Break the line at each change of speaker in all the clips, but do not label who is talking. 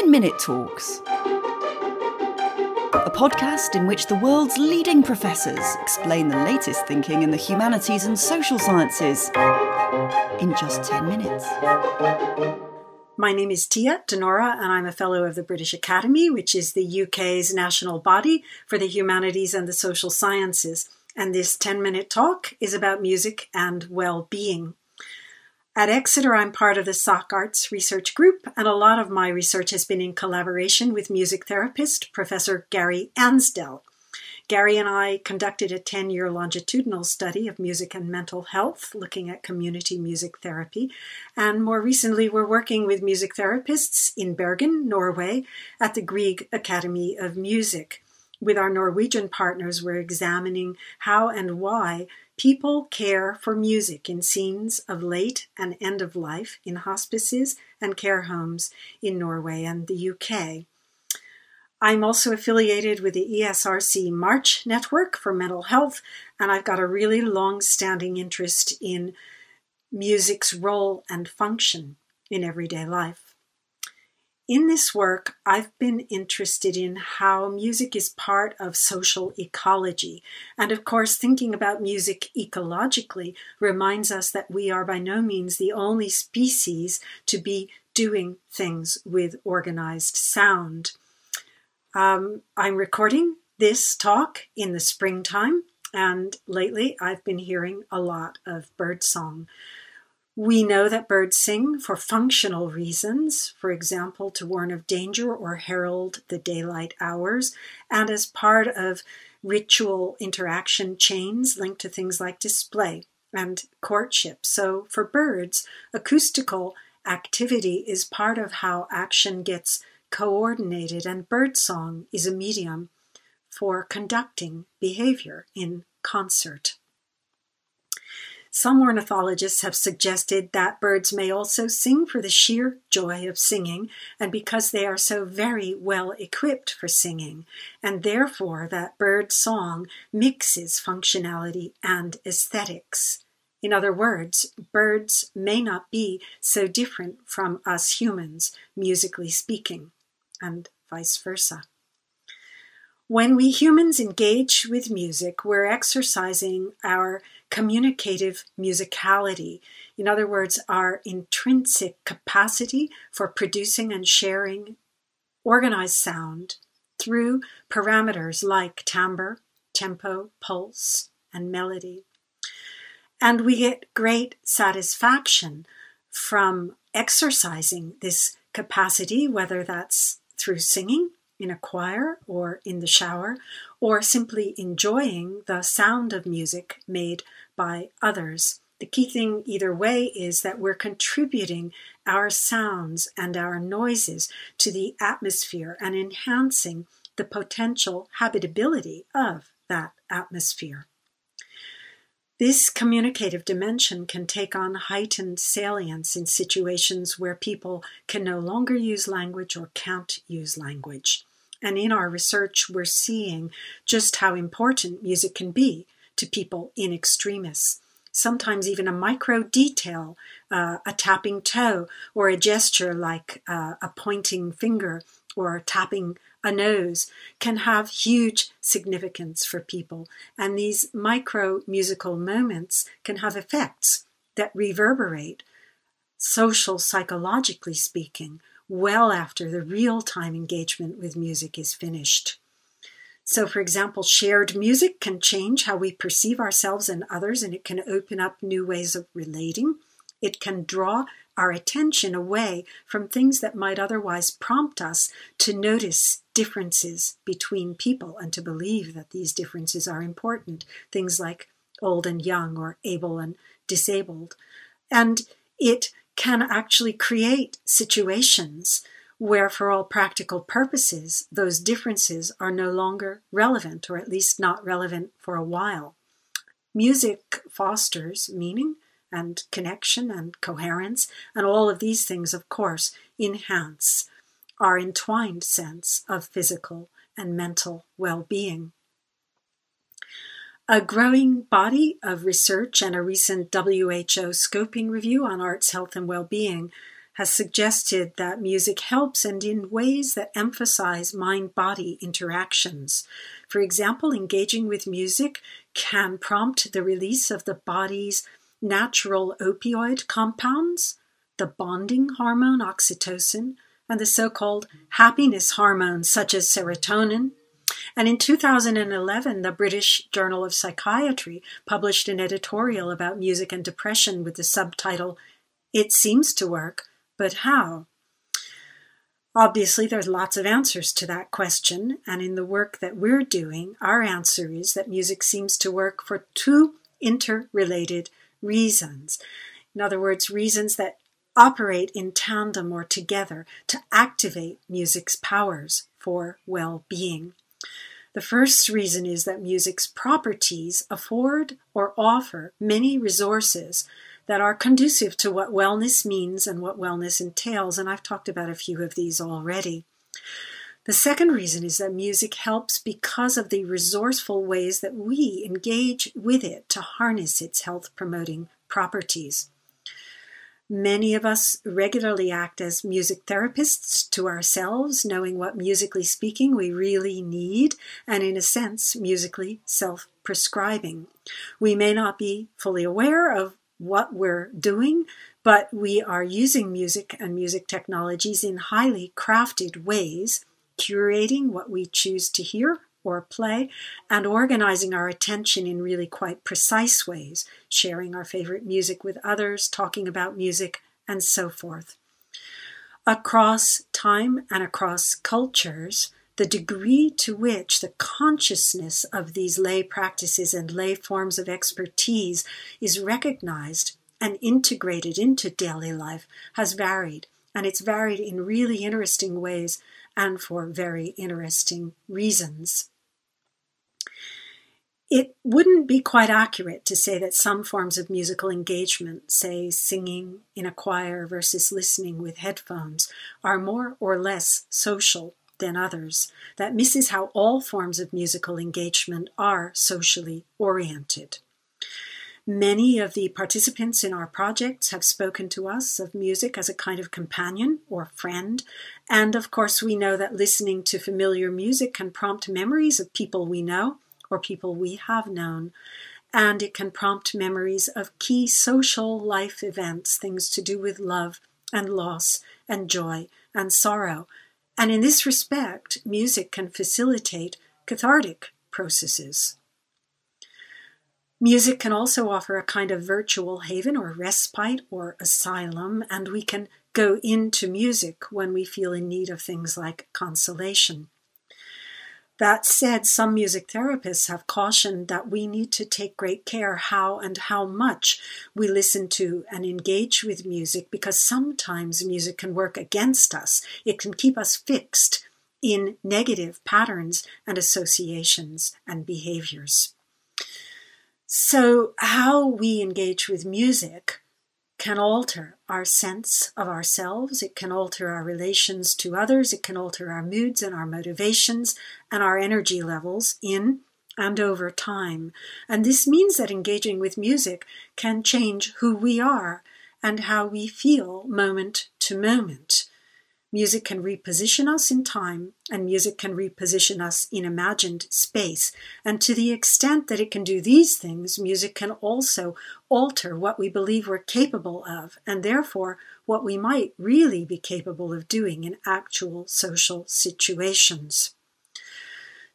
10 Minute Talks, a podcast in which the world's leading professors explain the latest thinking in the humanities and social sciences in just 10 minutes.
My name is Tia DeNora, and I'm a Fellow of the British Academy, which is the UK's national body for the humanities and the social sciences. And this 10 minute talk is about music and well being. At Exeter, I'm part of the SOC Arts Research Group, and a lot of my research has been in collaboration with music therapist Professor Gary Ansdell. Gary and I conducted a 10 year longitudinal study of music and mental health, looking at community music therapy. And more recently, we're working with music therapists in Bergen, Norway, at the Grieg Academy of Music. With our Norwegian partners, we're examining how and why People care for music in scenes of late and end of life in hospices and care homes in Norway and the UK. I'm also affiliated with the ESRC MARCH Network for Mental Health, and I've got a really long standing interest in music's role and function in everyday life. In this work, I've been interested in how music is part of social ecology. And of course, thinking about music ecologically reminds us that we are by no means the only species to be doing things with organized sound. Um, I'm recording this talk in the springtime, and lately I've been hearing a lot of birdsong. We know that birds sing for functional reasons, for example, to warn of danger or herald the daylight hours, and as part of ritual interaction chains linked to things like display and courtship. So, for birds, acoustical activity is part of how action gets coordinated, and birdsong is a medium for conducting behavior in concert. Some ornithologists have suggested that birds may also sing for the sheer joy of singing and because they are so very well equipped for singing, and therefore that bird song mixes functionality and aesthetics. In other words, birds may not be so different from us humans, musically speaking, and vice versa. When we humans engage with music, we're exercising our communicative musicality. In other words, our intrinsic capacity for producing and sharing organized sound through parameters like timbre, tempo, pulse, and melody. And we get great satisfaction from exercising this capacity, whether that's through singing in a choir or in the shower, or simply enjoying the sound of music made by others. The key thing, either way, is that we're contributing our sounds and our noises to the atmosphere and enhancing the potential habitability of that atmosphere. This communicative dimension can take on heightened salience in situations where people can no longer use language or can't use language. And in our research, we're seeing just how important music can be to people in extremis. Sometimes even a micro detail, uh, a tapping toe, or a gesture like uh, a pointing finger or tapping a nose can have huge significance for people. And these micro musical moments can have effects that reverberate, social psychologically speaking, well after the real time engagement with music is finished. So, for example, shared music can change how we perceive ourselves and others, and it can open up new ways of relating. It can draw our attention away from things that might otherwise prompt us to notice differences between people and to believe that these differences are important. Things like old and young, or able and disabled. And it can actually create situations where, for all practical purposes, those differences are no longer relevant, or at least not relevant for a while. Music fosters meaning and connection and coherence, and all of these things, of course, enhance our entwined sense of physical and mental well being. A growing body of research and a recent WHO scoping review on arts, health, and well being has suggested that music helps and in ways that emphasize mind body interactions. For example, engaging with music can prompt the release of the body's natural opioid compounds, the bonding hormone oxytocin, and the so called happiness hormones such as serotonin. And in 2011, the British Journal of Psychiatry published an editorial about music and depression with the subtitle, It Seems to Work, but How? Obviously, there's lots of answers to that question, and in the work that we're doing, our answer is that music seems to work for two interrelated reasons. In other words, reasons that operate in tandem or together to activate music's powers for well being. The first reason is that music's properties afford or offer many resources that are conducive to what wellness means and what wellness entails, and I've talked about a few of these already. The second reason is that music helps because of the resourceful ways that we engage with it to harness its health promoting properties. Many of us regularly act as music therapists to ourselves, knowing what musically speaking we really need, and in a sense, musically self prescribing. We may not be fully aware of what we're doing, but we are using music and music technologies in highly crafted ways, curating what we choose to hear or play, and organizing our attention in really quite precise ways, sharing our favorite music with others, talking about music, and so forth. Across time and across cultures, the degree to which the consciousness of these lay practices and lay forms of expertise is recognized and integrated into daily life has varied, and it's varied in really interesting ways and for very interesting reasons. It wouldn't be quite accurate to say that some forms of musical engagement, say singing in a choir versus listening with headphones, are more or less social than others. That misses how all forms of musical engagement are socially oriented. Many of the participants in our projects have spoken to us of music as a kind of companion or friend, and of course, we know that listening to familiar music can prompt memories of people we know or people we have known. And it can prompt memories of key social life events, things to do with love and loss and joy and sorrow. And in this respect, music can facilitate cathartic processes. Music can also offer a kind of virtual haven or respite or asylum, and we can go into music when we feel in need of things like consolation. That said, some music therapists have cautioned that we need to take great care how and how much we listen to and engage with music because sometimes music can work against us. It can keep us fixed in negative patterns and associations and behaviors. So, how we engage with music can alter our sense of ourselves. It can alter our relations to others. It can alter our moods and our motivations and our energy levels in and over time. And this means that engaging with music can change who we are and how we feel moment to moment. Music can reposition us in time, and music can reposition us in imagined space. And to the extent that it can do these things, music can also alter what we believe we're capable of, and therefore what we might really be capable of doing in actual social situations.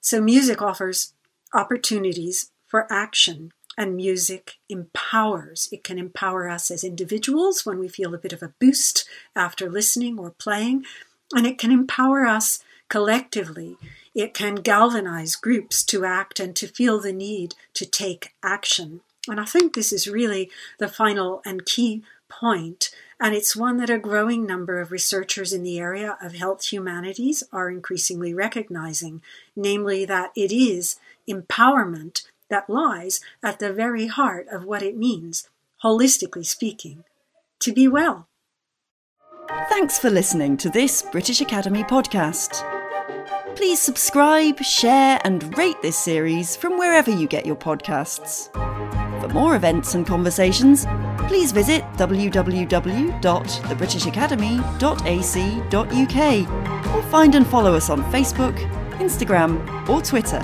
So, music offers opportunities for action and music empowers. It can empower us as individuals when we feel a bit of a boost after listening or playing, and it can empower us collectively. It can galvanize groups to act and to feel the need to take action. And I think this is really the final and key point, and it's one that a growing number of researchers in the area of health humanities are increasingly recognizing, namely that it is empowerment that lies at the very heart of what it means, holistically speaking, to be well.
Thanks for listening to this British Academy podcast. Please subscribe, share, and rate this series from wherever you get your podcasts. For more events and conversations, please visit www.thebritishacademy.ac.uk or find and follow us on Facebook, Instagram, or Twitter.